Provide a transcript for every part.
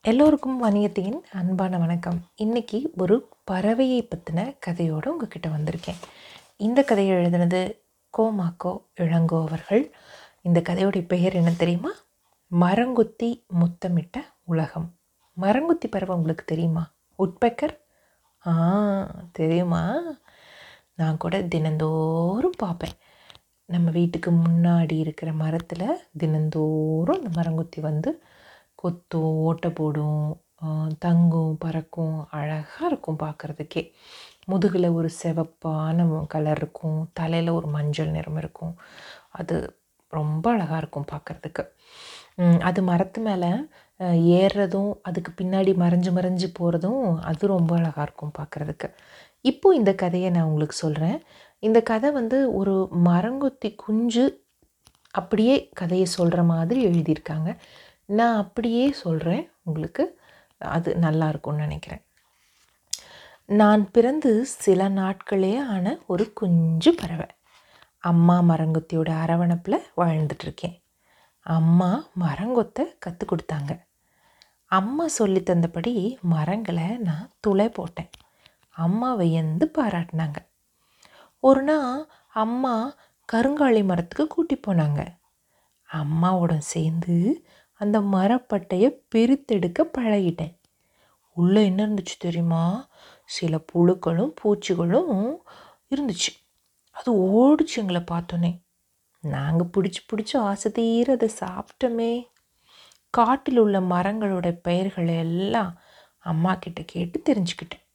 எல்லோருக்கும் வணிகத்தின் அன்பான வணக்கம். இன்னைக்கு ஒரு பறவையை பற்றின கதையோடு உங்ககிட்ட வந்திருக்கேன். இந்த கதையை எழுதினது கோமாக்கோ இளங்கோ அவர்கள். இந்த கதையோடைய பெயர் என்ன தெரியுமா? மரங்கொத்தி முத்தமிட்ட உலகம். மரங்குத்தி பறவை உங்களுக்கு தெரியுமா? உட்பெக்கர்? ஆ தெரியுமா? நான் கூட தினந்தோறும் பார்ப்பேன். நம்ம வீட்டுக்கு முன்னாடி இருக்கிற மரத்தில் தினந்தோறும் அந்த மரங்கொத்தி வந்து கொத்தும் ஓட்டை போடும் தங்கும் பறக்கும் அழகாக இருக்கும் பார்க்குறதுக்கே முதுகில் ஒரு சிவப்பான கலர் இருக்கும். தலையில் ஒரு மஞ்சள் நிறம் இருக்கும். அது ரொம்ப அழகாக இருக்கும் பார்க்குறதுக்கு அது மரத்து மேலே ஏறுறதும் அதுக்கு பின்னாடி மறைஞ்சு மறைஞ்சு போகிறதும் அது ரொம்ப அழகாக இருக்கும் பார்க்குறதுக்கு இப்போ இந்த கதையை நான் உங்களுக்கு சொல்கிறேன் இந்த கதை வந்து ஒரு மரங்கொத்தி குஞ்சு அப்படியே கதையை சொல்கிற மாதிரி எழுதியிருக்காங்க. நான் அப்படியே சொல்கிறேன் உங்களுக்கு. அது நல்லா இருக்கும்னு நினைக்கிறேன். நான் பிறந்து சில நாட்களே ஆன ஒரு குஞ்சு பறவை. அம்மா மரங்கொத்தியோட அரவணைப்பில் வாழ்ந்துட்டுருக்கேன். அம்மா மரங்கொத்தை கற்றுக் கொடுத்தாங்க. அம்மா சொல்லி தந்தபடி மரங்களை நான் துளை போட்டேன். அம்மா வியந்து பாராட்டினாங்க. ஒரு நாள் அம்மா கருங்காலி மரத்துக்கு கூட்டி போனாங்க. அம்மாவோட சேர்ந்து அந்த மரப்பட்டையை பிரித்தெடுக்க பழகிட்டேன். உள்ளே என்ன இருந்துச்சு தெரியுமா? சில புழுக்களும் பூச்சிகளும் இருந்துச்சு. அது ஓடிச்சு எங்களை பார்த்தோன்னே. நாங்கள் பிடிச்சி பிடிச்சி ஆசை தீர அதை சாப்பிட்டோமே. காட்டில் உள்ள மரங்களோட பெயர்களை எல்லாம் அம்மா கிட்ட கேட்டு தெரிஞ்சுக்கிட்டேன்.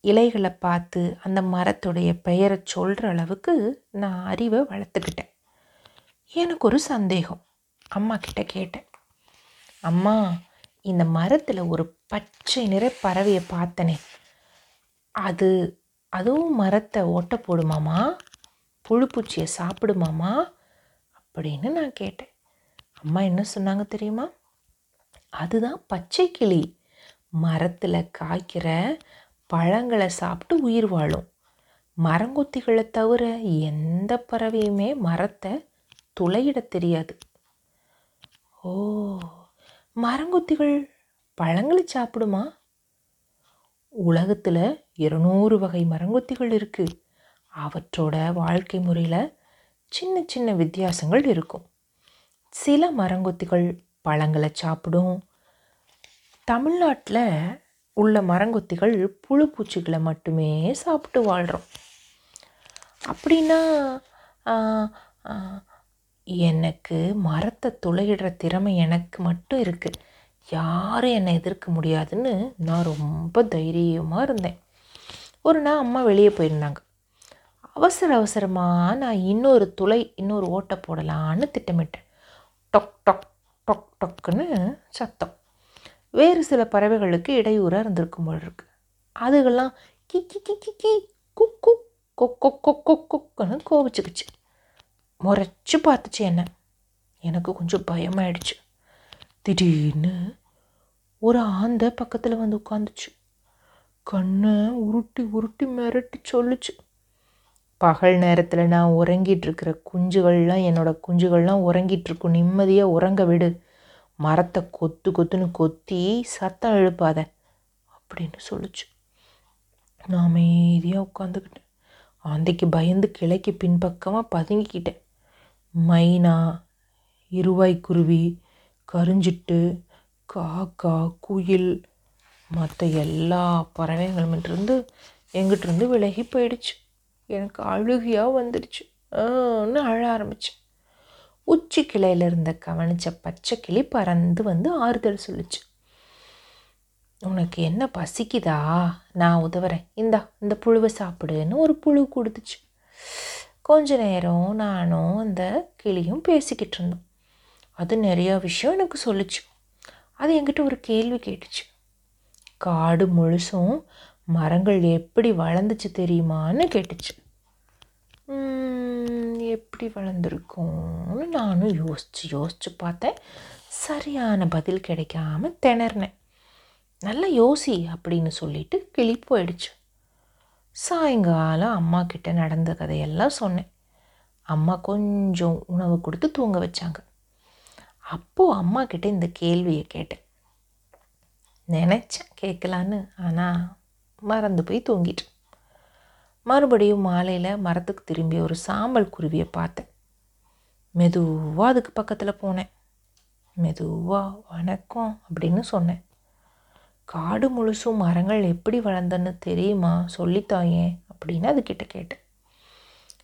இலைகளை பார்த்து அந்த மரத்துடைய பெயரை சொல்கிற அளவுக்கு நான் அறிவை வளர்த்துக்கிட்டேன். எனக்கு ஒரு சந்தேகம். அம்மா கிட்ட கேட்டேன். அம்மா இந்த மரத்தில் ஒரு பச்சை நிற பறவையை பார்த்தனே. அது அதுவும் மரத்தை ஓட்ட போடுமாமா? புழுப்பூச்சியை சாப்பிடுமாமா? அப்படின்னு நான் கேட்டேன். அம்மா என்ன சொன்னாங்க தெரியுமா? அதுதான் பச்சை கிளி. மரத்தில் காய்க்கிற பழங்களை சாப்பிட்டு உயிர் வாழும். மரங்கொத்திகளை தவிர எந்த பறவையுமே மரத்தை துளையிட தெரியாது. ஓ மரங்கொத்திகள் பழங்களை சாப்பிடுமா? உலகத்தில் இருநூறு வகை மரங்கொத்திகள் இருக்குது அவற்றோட வாழ்க்கை முறையில் சின்ன சின்ன வித்தியாசங்கள் இருக்கும். சில மரங்கொத்திகள் பழங்களை சாப்பிடும். தமிழ்நாட்டில் உள்ள மரங்கொத்திகள் புழு பூச்சிகளை மட்டுமே சாப்பிட்டு வாழ்கிறோம் அப்படின்னா எனக்கு மரத்தை துளையிடுற திறமை எனக்கு மட்டும் இருக்குது யாரும் என்னை எதிர்க்க முடியாதுன்னு நான் ரொம்ப தைரியமாக இருந்தேன். ஒரு நாள் அம்மா வெளியே போயிருந்தாங்க. அவசர அவசரமாக நான் இன்னொரு துளை இன்னொரு ஓட்டை போடலான்னு திட்டமிட்டேன். டொக் டொக் டொக் டொக்குன்னு சத்தம். வேறு சில பறவைகளுக்கு இடையூறாக இருந்திருக்கும் போல் இருக்கு. அதுகெல்லாம் கி கி கி கி கி குக்கு கொக் கொக்குன்னு கோவிச்சுக்குச்சு. முறைச்சி பார்த்துச்சு என்ன. எனக்கு கொஞ்சம் பயமாயிடுச்சு. திடீர்னு ஒரு ஆந்தை பக்கத்தில் வந்து உட்காந்துச்சு. கண்ணை உருட்டி உருட்டி மிரட்டி சொல்லுச்சு. பகல் நேரத்தில் நான் உறங்கிட்டுருக்கிற குஞ்சுகள்லாம் என்னோட குஞ்சுகள்லாம் உறங்கிட்டுருக்கும் நிம்மதியாக உறங்க விடு. மரத்தை கொத்து கொத்துன்னு கொத்தி சத்தம் எழுப்பாத அப்படின்னு சொல்லுச்சு. நான் அமைதியாக உட்காந்துக்கிட்டேன். ஆந்தைக்கு பயந்து கிளைக்கு பின்பக்கமாக பதுங்கிக்கிட்டேன். மைனா இருவாய்க்குருவி கருஞ்சிட்டு காக்கா குயில் மற்ற எல்லா பறவைகளுமிட்டிருந்து எங்கிட்டிருந்து விலகி போயிடுச்சு. எனக்கு அழுகையாக வந்துடுச்சு. ஆன்னு அழ ஆரம்பிச்சேன் உச்சி கிளையில இருந்த கவனித்த பச்சை கிளி பறந்து வந்து ஆறுதல் சொல்லுச்சு. உனக்கு என்ன பசிக்குதா? நான் உதவுறேன். இந்தா இந்த புழுவை சாப்பிடுன்னு ஒரு புழு கொடுத்துச்சு. கொஞ்ச நேரம் நானும் அந்த கிளியும் பேசிக்கிட்டு இருந்தோம். அது நிறையா விஷயம் எனக்கு சொல்லுச்சு. அது என்கிட்ட ஒரு கேள்வி கேட்டுச்சு. காடு முழுசும் மரங்கள் எப்படி வளர்ந்துச்சு தெரியுமான்னு கேட்டுச்சு. எப்படி வளர்ந்துருக்கும்னு நானும் யோசித்து யோசித்து பார்த்தேன். சரியான பதில் கிடைக்காம திணறினேன். நல்லா யோசி அப்படின்னு சொல்லிட்டு கிளி போயிடுச்சு. சாயங்காலம் அம்மா கிட்ட நடந்த கதையெல்லாம் சொன்னேன். அம்மா கொஞ்சம் உணவு கொடுத்து தூங்க வச்சாங்க. அப்போது அம்மா கிட்ட இந்த கேள்வியை கேட்டேன். நினச்சேன் கேட்கலான்னு ஆனால் மறந்து போய் தூங்கிட்டேன். மறுபடியும் மாலையில் மரத்துக்கு திரும்பி ஒரு சாம்பல் குருவியை பார்த்தேன். மெதுவாக அதுக்கு பக்கத்தில் போனேன். மெதுவாக வணக்கம் அப்படின்னு சொன்னேன். காடு முழுசும் மரங்கள் எப்படி வளர்ந்தன்னு தெரியுமா? சொல்லித்தாயேன் அப்படின்னு அதுக்கிட்ட கேட்டேன்.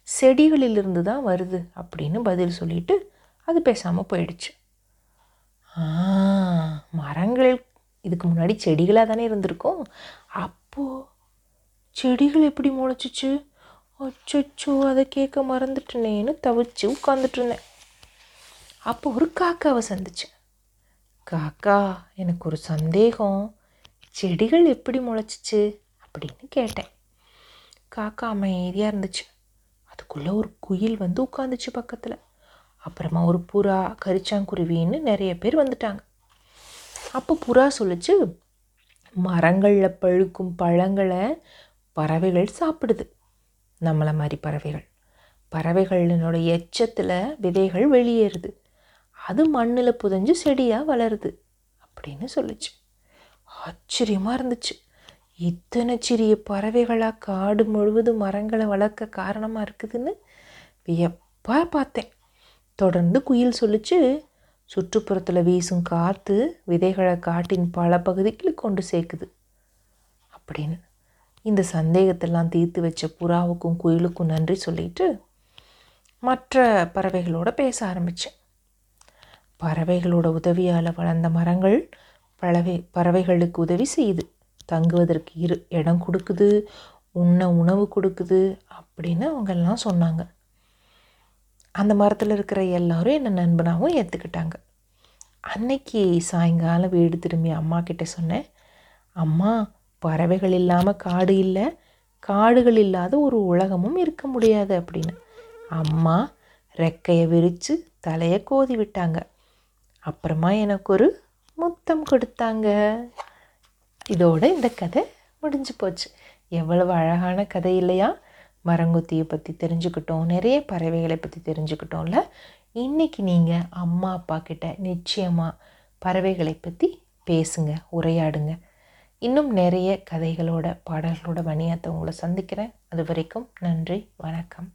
செடிகளிலிருந்து தான் வருது அப்படின்னு பதில் சொல்லிட்டு அது பேசாமல் போயிடுச்சு. மரங்கள் இதுக்கு முன்னாடி செடிகளாக தானே இருந்திருக்கும். அப்போது செடிகள் எப்படி முளைச்சிச்சு? அச்சோ அதை கேட்க மறந்துட்டனேன்னு தவிச்சு உட்காந்துட்டு இருந்தேன் அப்போ ஒரு காக்காவை சந்திச்சேன். காக்கா எனக்கு ஒரு சந்தேகம். செடிகள் எப்படி முளைச்சிச்சு அப்படின்னு கேட்டேன். காக்கா அமைதியாக இருந்துச்சு. அதுக்குள்ளே ஒரு குயில் வந்து உட்காந்துச்சு பக்கத்தில். அப்புறமா ஒரு புறா கரிச்சாங்குருவின்னு நிறைய பேர் வந்துட்டாங்க. அப்போ புறா சொல்லுச்சு மரங்களில் பழுக்கும் பழங்களை பறவைகள் சாப்பிடுது. நம்மளை மாதிரி பறவைகள். பறவைகளினோட எச்சத்தில் விதைகள் வெளியேறுது. அது மண்ணில் புதஞ்சு செடியாக வளருது. அப்படின்னு சொல்லுச்சு. ஆச்சரியமாக இருந்துச்சு. இத்தனை சிறிய பறவைகளாக காடு முழுவதும் மரங்களை வளர்க்க காரணமாக இருக்குதுன்னு வியப்பாக பார்த்தேன். தொடர்ந்து குயில் சொல்லிச்சு சுற்றுப்புறத்தில் வீசும் காற்று விதைகளை காட்டின் பல பகுதிகளுக்கு கொண்டு சேர்க்குது அப்படின்னு. இந்த சந்தேகத்தெல்லாம் தீர்த்து வச்ச புறாவுக்கும் குயிலுக்கும் நன்றி சொல்லிட்டு மற்ற பறவைகளோட பேச ஆரம்பித்தேன் பறவைகளோட உதவியால் வளர்ந்த மரங்கள் பறவை பறவைகளுக்கு உதவி செய்யுது தங்குவதற்கு இரு இடம் கொடுக்குது உண்ண உணவு கொடுக்குது அப்படின்னு அவங்கெல்லாம் சொன்னாங்க. அந்த மரத்தில் இருக்கிற எல்லாரும் என்னை நண்பனாகவும் ஏற்றுக்கிட்டாங்க அன்னைக்கு சாயங்காலம் வீடு திரும்பி அம்மா கிட்ட சொன்னேன் அம்மா பறவைகள் இல்லாமல் காடு இல்லை காடுகள் இல்லாத ஒரு உலகமும் இருக்க முடியாது அப்படின்னு. அம்மா ரெக்கையை விரித்து தலையை கோதி விட்டாங்க. அப்புறமா எனக்கு ஒரு முத்தம் கொடுத்தாங்க. இதோட இந்த கதை முடிஞ்சு போச்சு. எவ்வளவு அழகான கதை இல்லையா? மரங்கொத்தியை பற்றி தெரிஞ்சுக்கிட்டோம். நிறைய பறவைகளை பற்றி தெரிஞ்சுக்கிட்டோம்ல. இன்றைக்கி நீங்கள் அம்மா அப்பா கிட்ட நிச்சயமாக பறவைகளை பற்றி பேசுங்க உரையாடுங்க. இன்னும் நிறைய கதைகளோட பாடல்களோட வணியத்தை உங்களை சந்திக்கிறேன். அது வரைக்கும் நன்றி வணக்கம்.